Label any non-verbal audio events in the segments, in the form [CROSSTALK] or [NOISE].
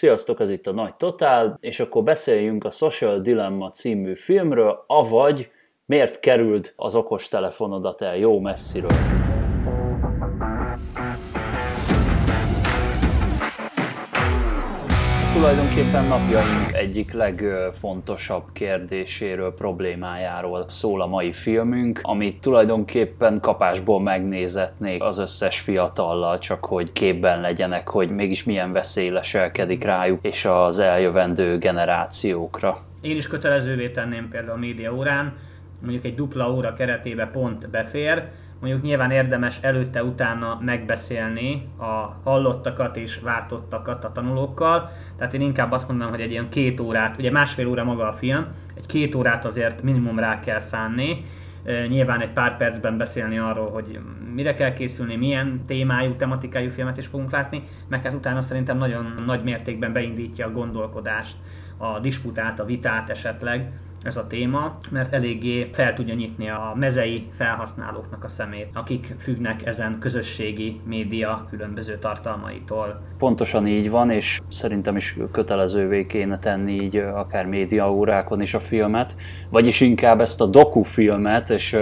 Sziasztok, ez itt a Nagy Totál, és akkor beszéljünk a Social Dilemma című filmről, avagy miért került az okos telefonodat el jó messziről. Tulajdonképpen napjaink egyik legfontosabb kérdéséről, problémájáról szól a mai filmünk, amit tulajdonképpen kapásból megnézetnék az összes fiatallal, csak hogy képben legyenek, hogy mégis milyen veszély leselkedik rájuk és az eljövendő generációkra. Én is kötelezővé tenném például a média órán, mondjuk egy dupla óra keretébe pont befér, mondjuk nyilván érdemes előtte-utána megbeszélni a hallottakat és látottakat a tanulókkal, tehát én inkább azt mondanám, hogy egy ilyen két órát, ugye másfél óra maga a film, egy két órát azért minimum rá kell szánni, nyilván egy pár percben beszélni arról, hogy mire kell készülni, milyen témájú, tematikájú filmet is fogunk látni, meg hát utána szerintem nagyon nagy mértékben beindítja a gondolkodást, a disputát, a vitát esetleg, ez a téma, mert eléggé fel tudja nyitni a mezei felhasználóknak a szemét, akik függnek ezen közösségi média különböző tartalmaitól. Pontosan így van, és szerintem is kötelezővé kéne tenni így akár média órákon is a filmet, vagyis inkább ezt a dokufilmet, és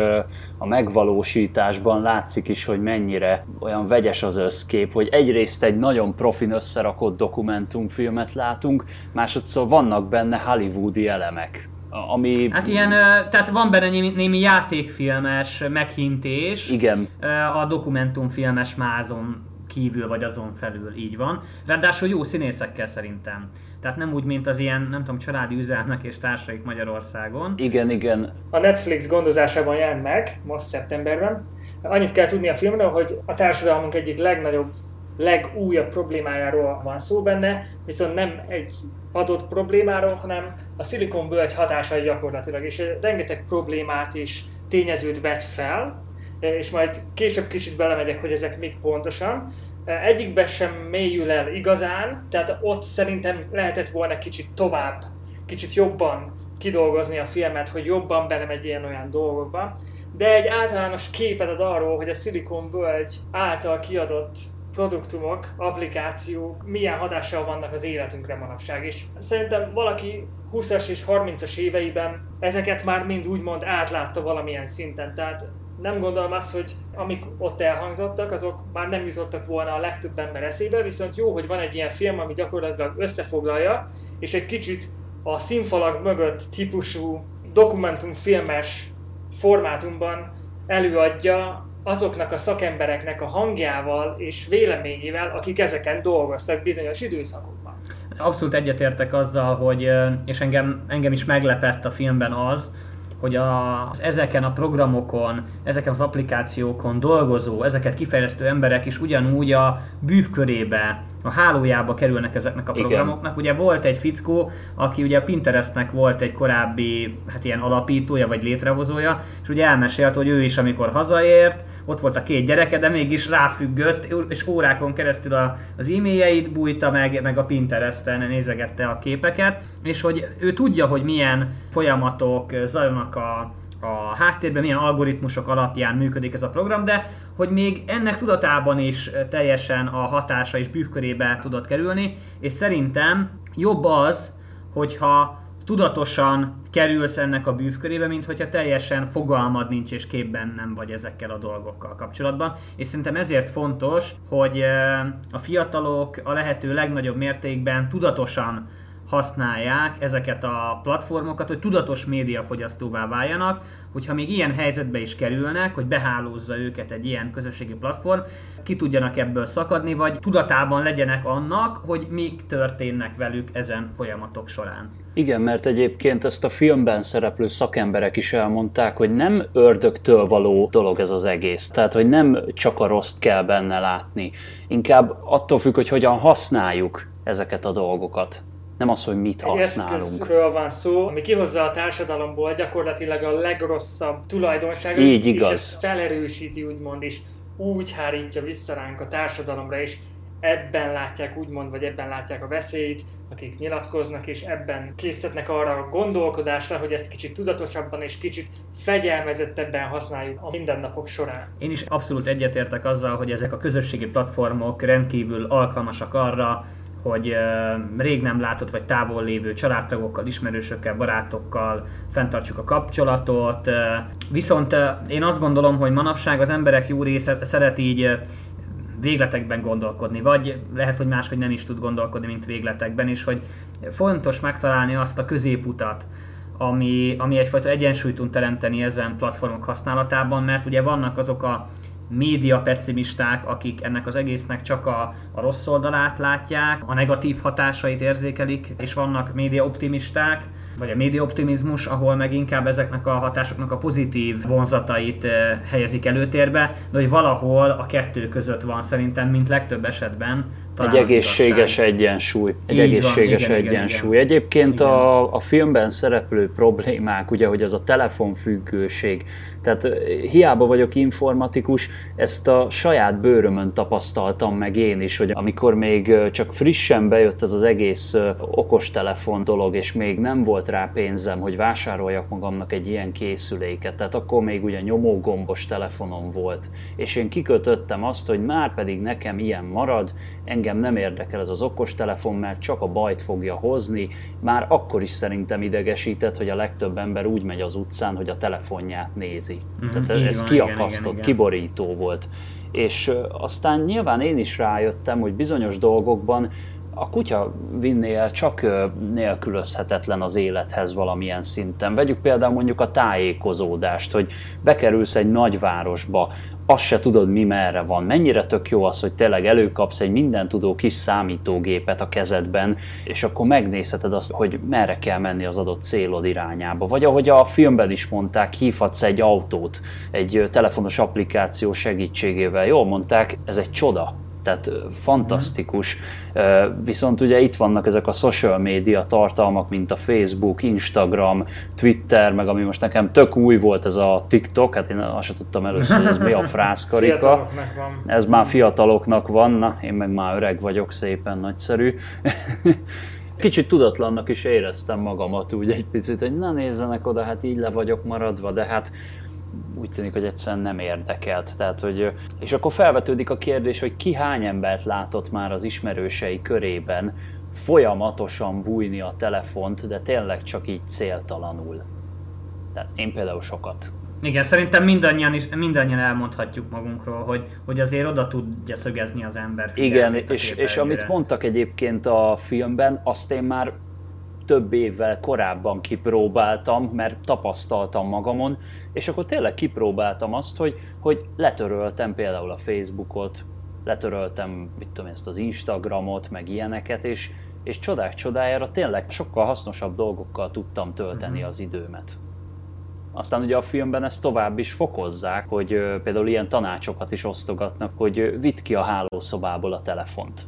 a megvalósításban látszik is, hogy mennyire olyan vegyes az összkép, hogy egyrészt egy nagyon profin összerakott dokumentumfilmet látunk, másodszor vannak benne hollywoodi elemek ami... Hát ilyen, tehát van benne némi, némi játékfilmes meghintés. Igen. A dokumentumfilmes mázon kívül vagy azon felül, így van. Ráadásul jó színészekkel szerintem. Tehát nem úgy, mint az ilyen, nem tudom, családi üzelmek és társaik Magyarországon. Igen, igen. A Netflix gondozásában jelent meg, most szeptemberben. Annyit kell tudni a filmről, hogy a társadalmunk egyik legnagyobb legújabb problémájáról van szó benne, viszont nem egy adott problémáról, hanem a szilikonből egy hatásai gyakorlatilag, és rengeteg problémát és tényezőt vet fel, és majd később kicsit belemegyek, hogy ezek még pontosan. Egyikbe sem mélyül el igazán, tehát ott szerintem lehetett volna kicsit tovább, kicsit jobban kidolgozni a filmet, hogy jobban belemegy ilyen-olyan dolgokba. De egy általános képet ad arról, hogy a Silicon Völgy által kiadott produktumok, applikációk milyen hatással vannak az életünkre manapság. És szerintem valaki 20-as és 30-as éveiben ezeket már mind úgymond átlátta valamilyen szinten. Tehát nem gondolom azt, hogy amik ott elhangzottak, azok már nem jutottak volna a legtöbb ember eszébe, viszont jó, hogy van egy ilyen film, ami gyakorlatilag összefoglalja, és egy kicsit a színfalak mögött típusú dokumentumfilmes formátumban előadja azoknak a szakembereknek a hangjával és véleményével, akik ezeken dolgoztak bizonyos időszakokban. Abszolút egyetértek azzal, hogy, és engem, engem is meglepett a filmben az, hogy az, ezeken a programokon, ezeken az applikációkon dolgozó, ezeket kifejlesztő emberek is ugyanúgy a bűvkörébe, a hálójába kerülnek ezeknek a programoknak. Igen. Ugye volt egy fickó, aki ugye a Pinterestnek volt egy korábbi, hát ilyen alapítója vagy létrehozója, és ugye elmesélt, hogy ő is amikor hazaért, ott volt a két gyereke, de mégis ráfüggött, és órákon keresztül a, az e-mailjeit bújta meg, meg a Pinteresten nézegette a képeket, és hogy ő tudja, hogy milyen folyamatok zajlanak a, a háttérben, milyen algoritmusok alapján működik ez a program, de hogy még ennek tudatában is teljesen a hatása és bűvkörébe tudott kerülni, és szerintem jobb az, hogyha tudatosan kerülsz ennek a bűvkörébe, mint hogyha teljesen fogalmad nincs és képben nem vagy ezekkel a dolgokkal kapcsolatban. És szerintem ezért fontos, hogy a fiatalok a lehető legnagyobb mértékben tudatosan használják ezeket a platformokat, hogy tudatos médiafogyasztóvá váljanak, hogyha még ilyen helyzetbe is kerülnek, hogy behálózza őket egy ilyen közösségi platform, ki tudjanak ebből szakadni, vagy tudatában legyenek annak, hogy mik történnek velük ezen folyamatok során. Igen, mert egyébként ezt a filmben szereplő szakemberek is elmondták, hogy nem ördögtől való dolog ez az egész. Tehát, hogy nem csak a rossz kell benne látni. Inkább attól függ, hogy hogyan használjuk ezeket a dolgokat nem az, hogy mit használunk. Egy eszközről van szó, ami kihozza a társadalomból gyakorlatilag a legrosszabb tulajdonságot, Így igaz. és ezt felerősíti úgymond, és úgy hárítja vissza ránk a társadalomra, és ebben látják úgymond, vagy ebben látják a veszélyt, akik nyilatkoznak, és ebben készítnek arra a gondolkodásra, hogy ezt kicsit tudatosabban és kicsit fegyelmezettebben használjuk a mindennapok során. Én is abszolút egyetértek azzal, hogy ezek a közösségi platformok rendkívül alkalmasak arra, hogy rég nem látott vagy távol lévő családtagokkal, ismerősökkel, barátokkal fenntartsuk a kapcsolatot. Viszont én azt gondolom, hogy manapság az emberek jó része szeret így végletekben gondolkodni, vagy lehet, hogy máshogy nem is tud gondolkodni, mint végletekben, és hogy fontos megtalálni azt a középutat, ami, ami egyfajta egyensúlyt tud teremteni ezen platformok használatában, mert ugye vannak azok a média pessimisták, akik ennek az egésznek csak a, a rossz oldalát látják, a negatív hatásait érzékelik, és vannak média optimisták, vagy a média optimizmus, ahol meg inkább ezeknek a hatásoknak a pozitív vonzatait helyezik előtérbe, de hogy valahol a kettő között van szerintem, mint legtöbb esetben egy egészséges igazság. egyensúly. Egy Így egészséges van, igen, egyensúly. Igen, igen. Egyébként igen. A, a filmben szereplő problémák, ugye, hogy az a telefonfüggőség, tehát hiába vagyok informatikus, ezt a saját bőrömön tapasztaltam meg én is, hogy amikor még csak frissen bejött ez az egész okostelefon dolog, és még nem volt rá pénzem, hogy vásároljak magamnak egy ilyen készüléket, tehát akkor még ugye nyomógombos telefonom volt, és én kikötöttem azt, hogy már pedig nekem ilyen marad, engem nem érdekel ez az okostelefon, mert csak a bajt fogja hozni, már akkor is szerintem idegesített, hogy a legtöbb ember úgy megy az utcán, hogy a telefonját nézi. Mm-hmm, Tehát ez van, kiakasztott, igen, igen, kiborító volt. És aztán nyilván én is rájöttem, hogy bizonyos dolgokban a kutya vinné el csak nélkülözhetetlen az élethez valamilyen szinten. Vegyük például mondjuk a tájékozódást, hogy bekerülsz egy nagyvárosba, azt se tudod, mi merre van. Mennyire tök jó az, hogy tényleg előkapsz egy mindentudó kis számítógépet a kezedben, és akkor megnézheted azt, hogy merre kell menni az adott célod irányába. Vagy ahogy a filmben is mondták, hívhatsz egy autót egy telefonos applikáció segítségével. Jól mondták, ez egy csoda tehát fantasztikus. Viszont ugye itt vannak ezek a social media tartalmak, mint a Facebook, Instagram, Twitter, meg ami most nekem tök új volt ez a TikTok, hát én azt sem tudtam először, hogy ez mi a [LAUGHS] frászkarika. Ez már fiataloknak van, na, én meg már öreg vagyok, szépen nagyszerű. [LAUGHS] Kicsit tudatlannak is éreztem magamat úgy egy picit, hogy na nézzenek oda, hát így le vagyok maradva, de hát úgy tűnik, hogy egyszerűen nem érdekelt. Tehát, hogy, és akkor felvetődik a kérdés, hogy ki hány embert látott már az ismerősei körében folyamatosan bújni a telefont, de tényleg csak így céltalanul. Tehát én például sokat. Igen, szerintem mindannyian, is, mindannyian elmondhatjuk magunkról, hogy, hogy azért oda tudja szögezni az ember. Igen, és, és amit mondtak egyébként a filmben, azt én már több évvel korábban kipróbáltam, mert tapasztaltam magamon, és akkor tényleg kipróbáltam azt, hogy, hogy letöröltem például a Facebookot, letöröltem, mit tudom, ezt az Instagramot, meg ilyeneket, és, és csodák csodájára tényleg sokkal hasznosabb dolgokkal tudtam tölteni uh-huh. az időmet. Aztán ugye a filmben ezt tovább is fokozzák, hogy például ilyen tanácsokat is osztogatnak, hogy vidd ki a hálószobából a telefont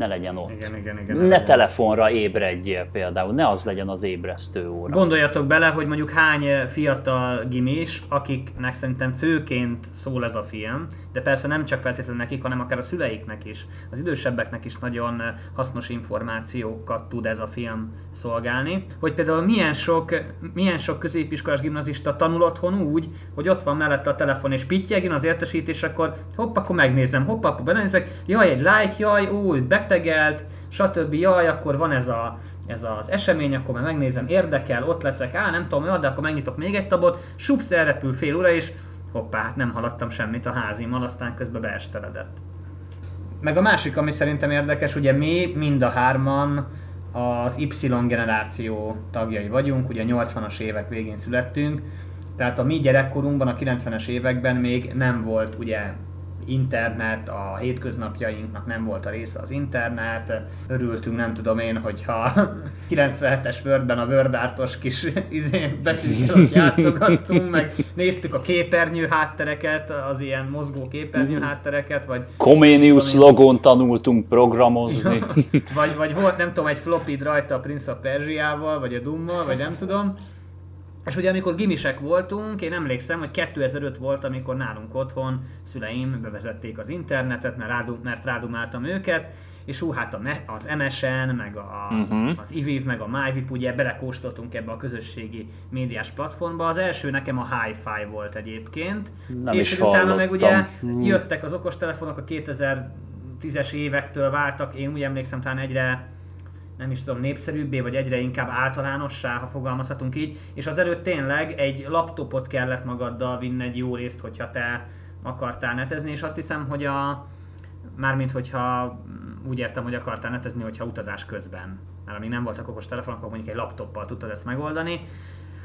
ne legyen ott. Igen, igen, igen, ne igen. telefonra ébredjél például, ne az legyen az ébresztő óra. Gondoljatok bele, hogy mondjuk hány fiatal gimis, akiknek szerintem főként szól ez a film, de persze nem csak feltétlenül nekik, hanem akár a szüleiknek is, az idősebbeknek is nagyon hasznos információkat tud ez a film szolgálni. Hogy például milyen sok, milyen sok középiskolás gimnazista tanul otthon úgy, hogy ott van mellette a telefon és pittyegjen az értesítés, akkor hopp, akkor megnézem, hopp, akkor belenézek, jaj, egy like, jaj, úgy, betegelt, stb. Jaj, akkor van ez a ez az esemény, akkor már megnézem, érdekel, ott leszek, á, nem tudom, de akkor megnyitok még egy tabot, sups, elrepül fél óra, és hoppá, hát nem haladtam semmit a házimmal, aztán közben beesteledett. Meg a másik, ami szerintem érdekes, ugye mi mind a hárman az Y generáció tagjai vagyunk, ugye 80-as évek végén születtünk, tehát a mi gyerekkorunkban, a 90-es években még nem volt ugye internet, a hétköznapjainknak nem volt a része az internet, örültünk nem tudom én, hogyha [LAUGHS] 97-es Wordben a Word kis [LAUGHS] izé, betűket játszogattunk, meg néztük a képernyő háttereket, az ilyen mozgó képernyő mhm. háttereket, vagy... Comenius logón tanultunk programozni. [LAUGHS] vagy, vagy volt nem tudom, egy floppy rajta a Prince of Persia-val, vagy a Dummal, vagy nem tudom, és ugye amikor gimisek voltunk, én emlékszem, hogy 2005 volt, amikor nálunk otthon szüleim bevezették az internetet, mert, rádum, mert rádumáltam őket, és hú, hát a, az MSN, meg a, uh-huh. az IVIV, meg a MyVip, ugye belekóstoltunk ebbe a közösségi médiás platformba. Az első nekem a Hi-Fi volt egyébként. Nem és is utána meg ugye jöttek az okostelefonok a 2000 2010-es évektől váltak, én úgy emlékszem, talán egyre nem is tudom, népszerűbbé, vagy egyre inkább általánossá, ha fogalmazhatunk így, és az előtt tényleg egy laptopot kellett magaddal vinni egy jó részt, hogyha te akartál netezni, és azt hiszem, hogy a, mármint hogyha úgy értem, hogy akartál netezni, hogyha utazás közben, mert amíg nem voltak okos telefonok, akkor mondjuk egy laptoppal tudtad ezt megoldani,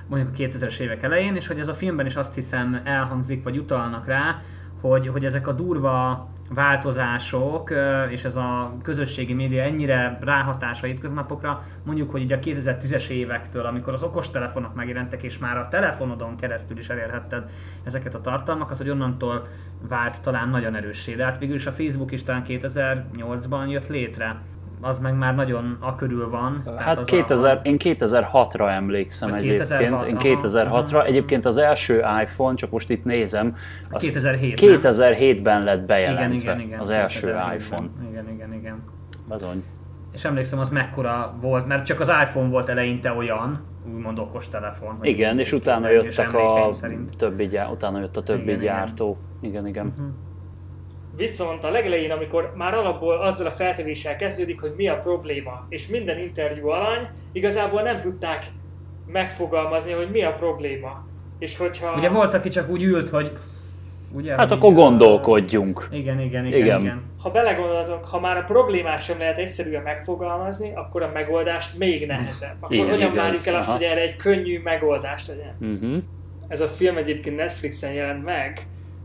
mondjuk a 2000-es évek elején, és hogy ez a filmben is azt hiszem elhangzik, vagy utalnak rá, hogy, hogy ezek a durva változások és ez a közösségi média ennyire ráhatása hétköznapokra, mondjuk, hogy így a 2010-es évektől, amikor az okostelefonok megjelentek, és már a telefonodon keresztül is elérhetted ezeket a tartalmakat, hogy onnantól vált talán nagyon erőssé. De hát végül is a Facebook is talán 2008-ban jött létre az meg már nagyon a körül van. Hát 2000, a... én 2006-ra emlékszem a egyébként. 2006, én 2006-ra. Aha. Egyébként az első iPhone, csak most itt nézem, az 2007, 2007-ben lett bejelentve igen, igen, igen, az első iPhone. Igen, igen, igen. Bazony. És emlékszem, az mekkora volt, mert csak az iPhone volt eleinte olyan, úgymond okos telefon. Igen, és utána jöttek a többi, gyár, utána jött a többi igen, gyártó. Igen, igen. Uh-huh. Viszont a legelején, amikor már alapból azzal a feltevéssel kezdődik, hogy mi a probléma, és minden interjú alany, igazából nem tudták megfogalmazni, hogy mi a probléma. És hogyha... Ugye volt, aki csak úgy ült, hogy Ugye, hát akkor gondolkodjunk. Igen, igen, igen, igen. igen. Ha belegondoltok, ha már a problémát sem lehet egyszerűen megfogalmazni, akkor a megoldást még nehezebb. Akkor igen, hogyan várjuk el azt, Aha. hogy erre egy könnyű megoldást legyen? Uh-huh. Ez a film egyébként Netflixen jelent meg,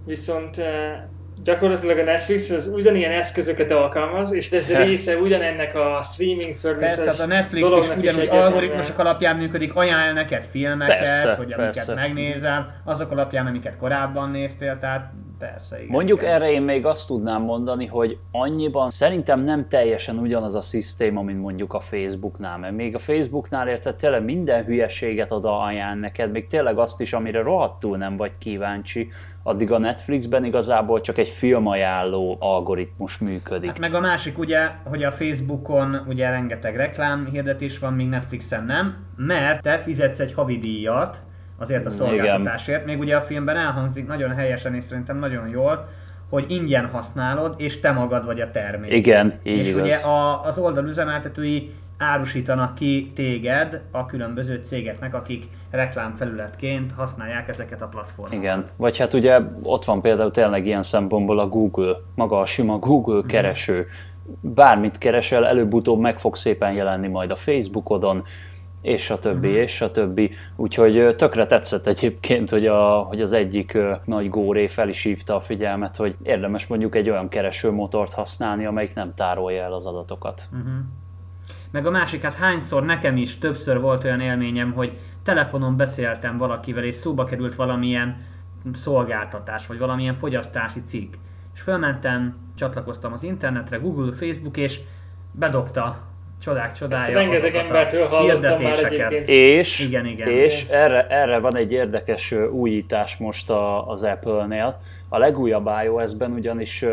viszont eh, gyakorlatilag a Netflix az ugyanilyen eszközöket alkalmaz, és ez része ugyanennek a streaming services Persze, hát a Netflix is ugyanúgy algoritmusok alapján működik, ajánl neked filmeket, persze, hogy amiket persze. megnézel, azok alapján, amiket korábban néztél, tehát persze. Igen, Mondjuk igen. erre én még azt tudnám mondani, hogy annyiban szerintem nem teljesen ugyanaz a szisztéma, mint mondjuk a Facebooknál, mert még a Facebooknál érted tényleg minden hülyeséget oda ajánl neked, még tényleg azt is, amire rohadtul nem vagy kíváncsi, addig a Netflixben igazából csak egy filmajánló algoritmus működik. Hát meg a másik ugye, hogy a Facebookon ugye rengeteg reklám hirdetés van, még Netflixen nem, mert te fizetsz egy havidíjat azért a szolgáltatásért. Igen. Még ugye a filmben elhangzik nagyon helyesen és szerintem nagyon jól, hogy ingyen használod, és te magad vagy a termék. Igen, így És igaz. ugye a, az oldal üzemeltetői árusítanak ki téged a különböző cégeknek, akik reklámfelületként használják ezeket a platformokat. Igen, vagy hát ugye ott van például tényleg ilyen szempontból a Google, maga a sima Google mm. kereső. Bármit keresel, előbb-utóbb meg fog szépen jelenni majd a Facebookodon, és a többi, uh-huh. és a többi. Úgyhogy tökre tetszett egyébként, hogy, a, hogy az egyik nagy góré fel is hívta a figyelmet, hogy érdemes mondjuk egy olyan keresőmotort használni, amelyik nem tárolja el az adatokat. Uh-huh. Meg a másik, hát hányszor nekem is többször volt olyan élményem, hogy telefonon beszéltem valakivel, és szóba került valamilyen szolgáltatás, vagy valamilyen fogyasztási cikk. És fölmentem, csatlakoztam az internetre, Google, Facebook, és bedobta csodák csodája. Ezt rengeteg embertől hallottam már egyébként. És, igen, igen, és igen. Erre, erre van egy érdekes újítás most a, az Apple-nél. A legújabb iOS-ben ugyanis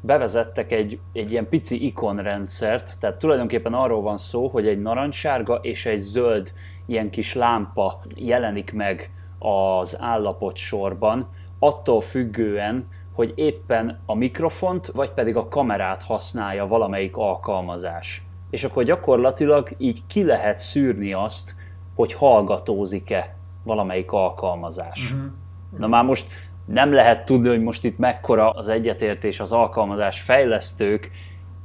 bevezettek egy, egy ilyen pici ikonrendszert, tehát tulajdonképpen arról van szó, hogy egy narancssárga és egy zöld ilyen kis lámpa jelenik meg az állapot sorban, attól függően, hogy éppen a mikrofont, vagy pedig a kamerát használja valamelyik alkalmazás. És akkor gyakorlatilag így ki lehet szűrni azt, hogy hallgatózik-e valamelyik alkalmazás. Uh-huh. Na már most nem lehet tudni, hogy most itt mekkora az egyetértés az alkalmazás fejlesztők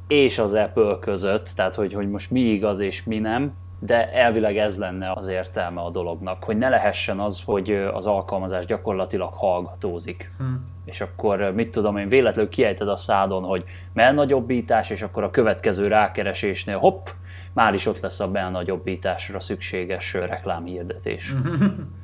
és az Apple között, tehát hogy, hogy most mi igaz és mi nem, de elvileg ez lenne az értelme a dolognak, hogy ne lehessen az, hogy az alkalmazás gyakorlatilag hallgatózik. Hmm. És akkor mit tudom én, véletlenül kiejted a szádon, hogy melnagyobbítás, és akkor a következő rákeresésnél hopp, már is ott lesz a belnagyobbításra szükséges reklámhirdetés. [LAUGHS]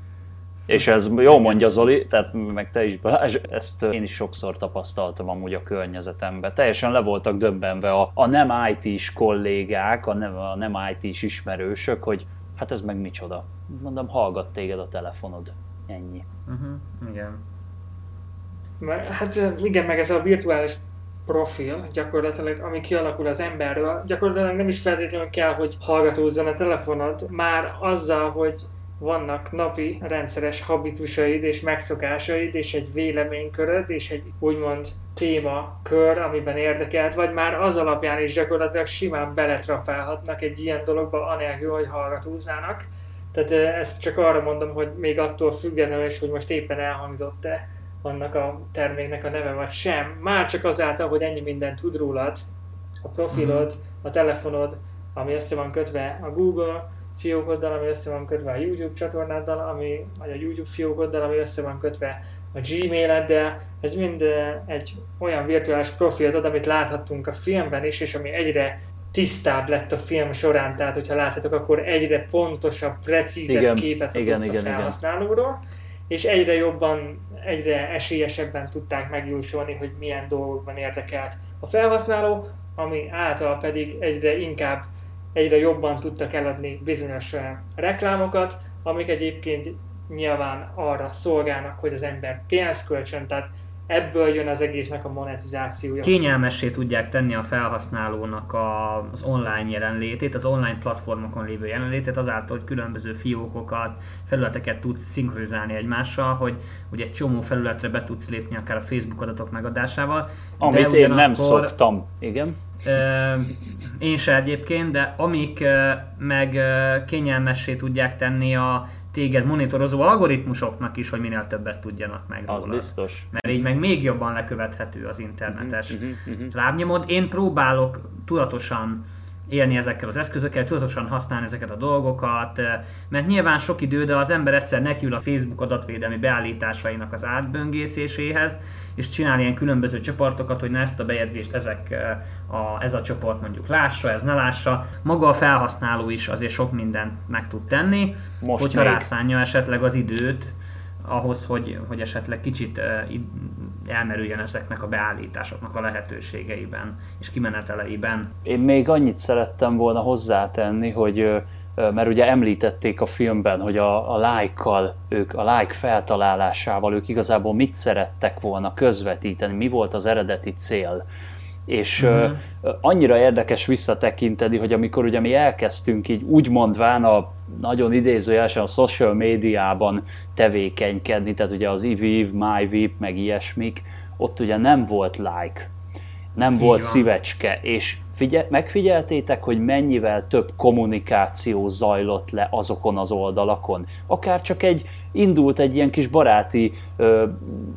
És ez jó mondja Zoli, tehát meg te is Balázs, ezt én is sokszor tapasztaltam amúgy a környezetemben. Teljesen le voltak döbbenve a, a nem IT-s kollégák, a nem, a nem IT-s ismerősök, hogy hát ez meg micsoda. Mondom, hallgat téged a telefonod. Ennyi. Uh-huh, igen. Hát igen, meg ez a virtuális profil gyakorlatilag, ami kialakul az emberről, gyakorlatilag nem is feltétlenül kell, hogy hallgatózzon a telefonod, már azzal, hogy vannak napi rendszeres habitusaid és megszokásaid, és egy véleményköröd, és egy úgymond témakör, amiben érdekelt, vagy már az alapján is gyakorlatilag simán beletrafálhatnak egy ilyen dologba, anélkül, hogy hallgatóznának. Tehát ezt csak arra mondom, hogy még attól függetlenül is, hogy most éppen elhangzott-e annak a terméknek a neve, vagy sem. Már csak azáltal, hogy ennyi mindent tud rólad, a profilod, a telefonod, ami össze van kötve a Google fiókoddal, ami össze van kötve a YouTube csatornáddal, ami, vagy a YouTube fiókoddal, ami össze van kötve a Gmail-eddel. Ez mind egy olyan virtuális profilt ad, amit láthattunk a filmben is, és ami egyre tisztább lett a film során, tehát hogyha láthatok, akkor egyre pontosabb, precízebb igen, képet adott igen, a igen, felhasználóról, igen. és egyre jobban, egyre esélyesebben tudták megjósolni, hogy milyen dolgokban érdekelt a felhasználó, ami által pedig egyre inkább, egyre jobban tudtak eladni bizonyos reklámokat, amik egyébként nyilván arra szolgálnak, hogy az ember pénzt költsön, tehát ebből jön az egésznek a monetizációja. Kényelmessé tudják tenni a felhasználónak a, az online jelenlétét, az online platformokon lévő jelenlétét, azáltal, hogy különböző fiókokat, felületeket tudsz szinkronizálni egymással, hogy ugye egy csomó felületre be tudsz lépni akár a Facebook adatok megadásával. Amit én nem szoktam, igen. Én se egyébként, de amik meg kényelmessé tudják tenni a téged monitorozó algoritmusoknak is, hogy minél többet tudjanak meg Az rólad. biztos. Mert így meg még jobban lekövethető az internetes uh-huh, uh-huh. lábnyomod. Én próbálok tudatosan élni ezekkel az eszközökkel, tudatosan használni ezeket a dolgokat, mert nyilván sok idő, de az ember egyszer nekiül a Facebook adatvédelmi beállításainak az átböngészéséhez, és csinálni ilyen különböző csoportokat, hogy ne ezt a bejegyzést ezek a, ez a csoport mondjuk lássa, ez ne lássa. Maga a felhasználó is azért sok mindent meg tud tenni, Most hogyha még. rászánja esetleg az időt, ahhoz, hogy, hogy esetleg kicsit elmerüljön ezeknek a beállításoknak a lehetőségeiben és kimeneteleiben. Én még annyit szerettem volna hozzátenni, hogy mert ugye említették a filmben, hogy a, a like-kal, ők a like feltalálásával, ők igazából mit szerettek volna közvetíteni, mi volt az eredeti cél. És uh-huh. uh, annyira érdekes visszatekinteni, hogy amikor ugye mi elkezdtünk így úgy mondván a nagyon idézőjelesen a social médiában tevékenykedni, tehát ugye az IVIV, MyVip, meg ilyesmik, ott ugye nem volt like, nem így volt van. szívecske, és Figye- megfigyeltétek, hogy mennyivel több kommunikáció zajlott le azokon az oldalakon? Akár csak egy indult egy ilyen kis baráti ö,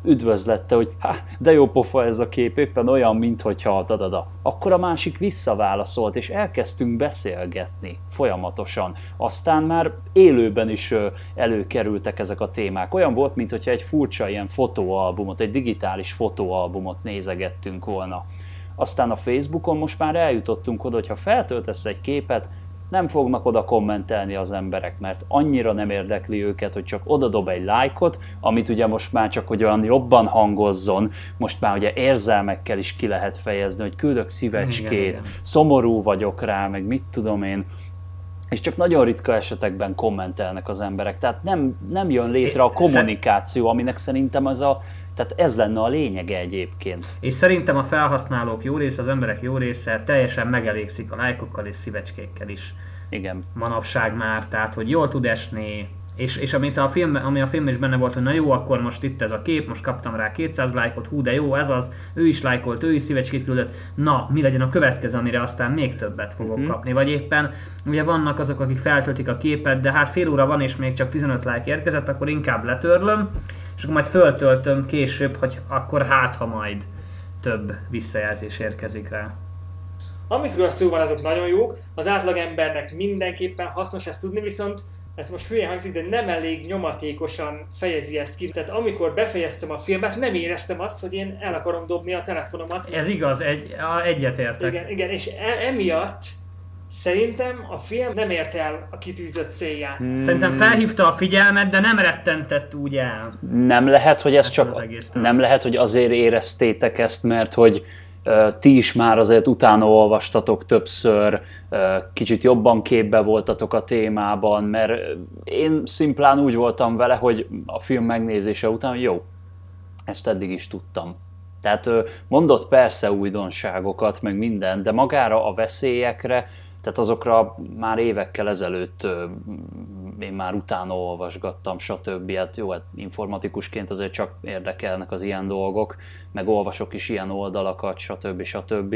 üdvözlette, hogy ha, de jó pofa ez a kép, éppen olyan, mint hogyha dadada. Akkor a másik visszaválaszolt, és elkezdtünk beszélgetni folyamatosan. Aztán már élőben is ö, előkerültek ezek a témák. Olyan volt, mint hogyha egy furcsa ilyen fotóalbumot, egy digitális fotóalbumot nézegettünk volna. Aztán a Facebookon most már eljutottunk oda, hogy ha feltöltesz egy képet, nem fognak oda kommentelni az emberek, mert annyira nem érdekli őket, hogy csak oda dob egy lájkot, amit ugye most már csak hogy olyan jobban hangozzon, most már ugye érzelmekkel is ki lehet fejezni, hogy küldök szívecskét, igen, igen. szomorú vagyok rá, meg mit tudom én, és csak nagyon ritka esetekben kommentelnek az emberek. Tehát nem, nem jön létre a kommunikáció, aminek szerintem az a tehát ez lenne a lényege egyébként. És szerintem a felhasználók jó része, az emberek jó része teljesen megelégszik a lájkokkal és szívecskékkel is. Igen. Manapság már, tehát hogy jól tud esni, és, és amit a film, ami a film is benne volt, hogy na jó, akkor most itt ez a kép, most kaptam rá 200 lájkot, hú de jó, ez az, ő is lájkolt, ő is szívecskét küldött, na, mi legyen a következő, amire aztán még többet fogok uh-huh. kapni, vagy éppen, ugye vannak azok, akik feltöltik a képet, de hát fél óra van és még csak 15 lájk érkezett, akkor inkább letörlöm, és akkor majd föltöltöm később, hogy akkor hát, ha majd több visszajelzés érkezik rá. Amikről szó van, azok nagyon jók, az átlagembernek mindenképpen hasznos ezt tudni, viszont ez most hülye hangzik, de nem elég nyomatékosan fejezi ezt ki. Tehát amikor befejeztem a filmet, nem éreztem azt, hogy én el akarom dobni a telefonomat. Ez igaz, egy, egyetértek. Igen, igen, és e, emiatt Szerintem a film nem ért el a kitűzött célját. Hmm. Szerintem felhívta a figyelmet, de nem rettentett úgy el. Nem lehet, hogy ez hát csak nem lehet, hogy azért éreztétek ezt, mert hogy ti is már azért utána olvastatok többször, kicsit jobban képbe voltatok a témában, mert én szimplán úgy voltam vele, hogy a film megnézése után jó, ezt eddig is tudtam. Tehát mondott persze újdonságokat, meg minden, de magára a veszélyekre tehát azokra már évekkel ezelőtt én már utána olvasgattam, stb. Hát jó, hát informatikusként azért csak érdekelnek az ilyen dolgok, meg olvasok is ilyen oldalakat, stb. stb.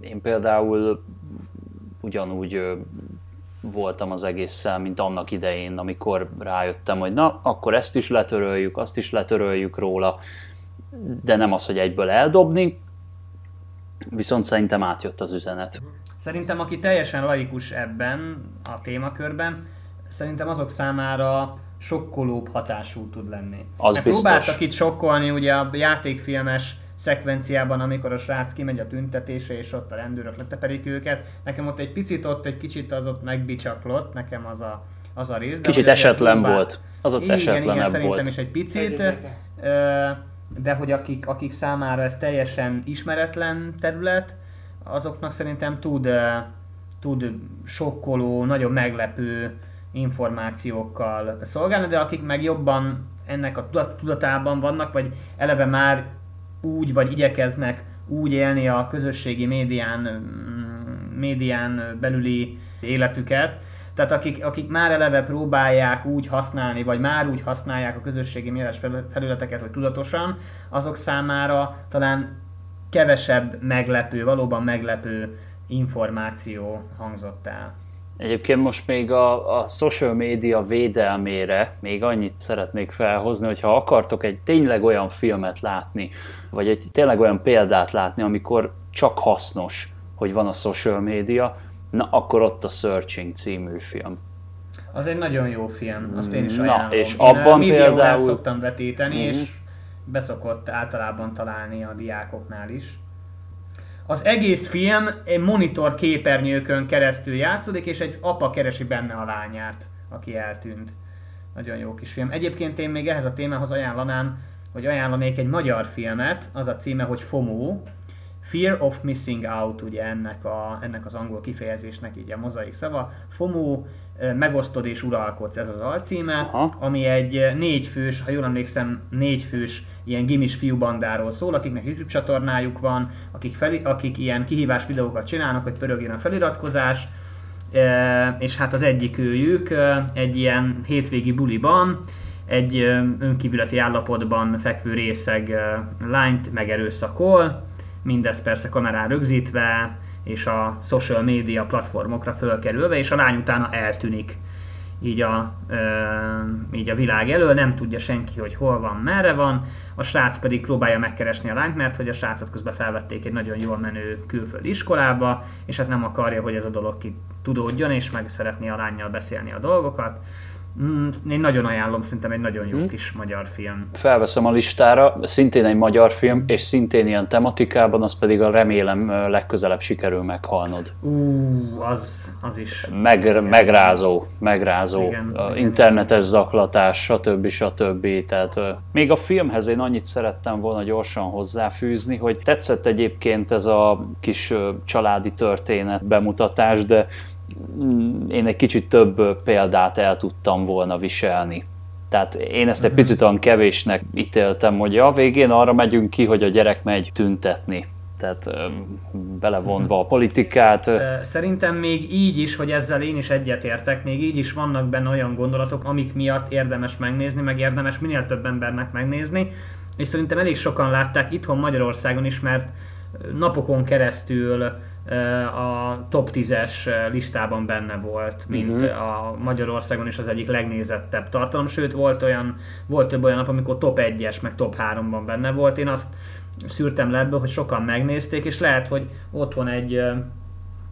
Én például ugyanúgy voltam az egésszel, mint annak idején, amikor rájöttem, hogy na, akkor ezt is letöröljük, azt is letöröljük róla, de nem az, hogy egyből eldobni, viszont szerintem átjött az üzenet. Szerintem, aki teljesen laikus ebben a témakörben, szerintem azok számára sokkolóbb hatású tud lenni. Az Mert biztos. próbáltak itt sokkolni ugye a játékfilmes szekvenciában, amikor a srác kimegy a tüntetésre, és ott a rendőrök leteperik őket. Nekem ott egy picit ott, egy kicsit az ott megbicsaklott, nekem az a, az a rész. de Kicsit esetlen próbál- volt. Az ott igen, igen, esetlenebb szerintem volt. is egy picit. Egyetértek. De hogy akik, akik számára ez teljesen ismeretlen terület, azoknak szerintem tud, tud sokkoló, nagyon meglepő információkkal szolgálni, de akik meg jobban ennek a tudat- tudatában vannak, vagy eleve már úgy, vagy igyekeznek úgy élni a közösségi médián, mm, médián belüli életüket, tehát akik, akik már eleve próbálják úgy használni, vagy már úgy használják a közösségi fel- felületeket, hogy tudatosan, azok számára talán kevesebb meglepő, valóban meglepő információ hangzott el. Egyébként most még a, a social média védelmére még annyit szeretnék felhozni, hogy ha akartok egy tényleg olyan filmet látni, vagy egy tényleg olyan példát látni, amikor csak hasznos, hogy van a social média, na akkor ott a Searching című film. Az egy nagyon jó film, azt én is Na, ajánlom. és Én abban médiaórán például- szoktam vetíteni, Mhm. és beszokott általában találni a diákoknál is. Az egész film egy monitor képernyőkön keresztül játszódik, és egy apa keresi benne a lányát, aki eltűnt. Nagyon jó kis film. Egyébként én még ehhez a témához ajánlanám, hogy ajánlanék egy magyar filmet, az a címe, hogy FOMO, Fear of Missing Out, ugye ennek, a, ennek az angol kifejezésnek így a mozaik szava. FOMO, megosztod és uralkodsz, ez az alcíme, Aha. ami egy négyfős, ha jól emlékszem, négyfős ilyen gimis fiúbandáról szól, akiknek YouTube csatornájuk van, akik, feli, akik ilyen kihívás videókat csinálnak, hogy pörögjön a feliratkozás, E, és hát az egyik őjük egy ilyen hétvégi buliban egy önkívületi állapotban fekvő részeg lányt megerőszakol, mindez persze kamerán rögzítve, és a social media platformokra fölkerülve, és a lány utána eltűnik így a, ö, így a világ elől, nem tudja senki, hogy hol van, merre van, a srác pedig próbálja megkeresni a lányt, mert hogy a srácot közben felvették egy nagyon jól menő külföldi iskolába, és hát nem akarja, hogy ez a dolog ki tudódjon, és meg szeretné a lányjal beszélni a dolgokat. Mm, Én nagyon ajánlom, szerintem egy nagyon jó Hm. kis magyar film. Felveszem a listára, szintén egy magyar film, és szintén ilyen tematikában, az pedig a remélem legközelebb sikerül meghalnod. Ú, az, az is. Meg, megrázó, megrázó, Igen, a igen. internetes zaklatás, stb. stb. Tehát még a filmhez én annyit szerettem volna gyorsan hozzáfűzni, hogy tetszett egyébként ez a kis családi történet bemutatás, de én egy kicsit több példát el tudtam volna viselni. Tehát én ezt egy picit olyan kevésnek ítéltem, hogy a végén arra megyünk ki, hogy a gyerek megy tüntetni. Tehát belevonva a politikát. Szerintem még így is, hogy ezzel én is egyetértek, még így is vannak benne olyan gondolatok, amik miatt érdemes megnézni, meg érdemes minél több embernek megnézni, és szerintem elég sokan látták itthon Magyarországon is, mert napokon keresztül a top 10-es listában benne volt, mint Mhm. a Magyarországon is az egyik legnézettebb tartalom, sőt volt olyan, volt több olyan nap, amikor top 1-es, meg top 3-ban benne volt. Én azt szűrtem le ebből, hogy sokan megnézték, és lehet, hogy otthon egy ö,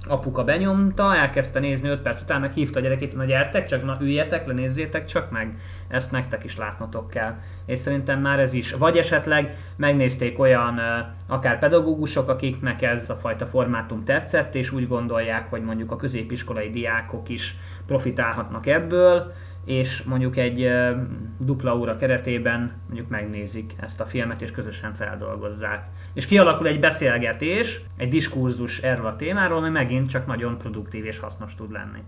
apuka benyomta, elkezdte nézni 5 perc után, meg hívta a gyerekét, na gyertek, csak na üljetek le, nézzétek csak meg, ezt nektek is látnotok kell. És szerintem már ez is. Vagy esetleg megnézték olyan akár pedagógusok, akiknek ez a fajta formátum tetszett, és úgy gondolják, hogy mondjuk a középiskolai diákok is profitálhatnak ebből, és mondjuk egy dupla óra keretében mondjuk megnézik ezt a filmet, és közösen feldolgozzák. És kialakul egy beszélgetés, egy diskurzus erről a témáról, ami megint csak nagyon produktív és hasznos tud lenni.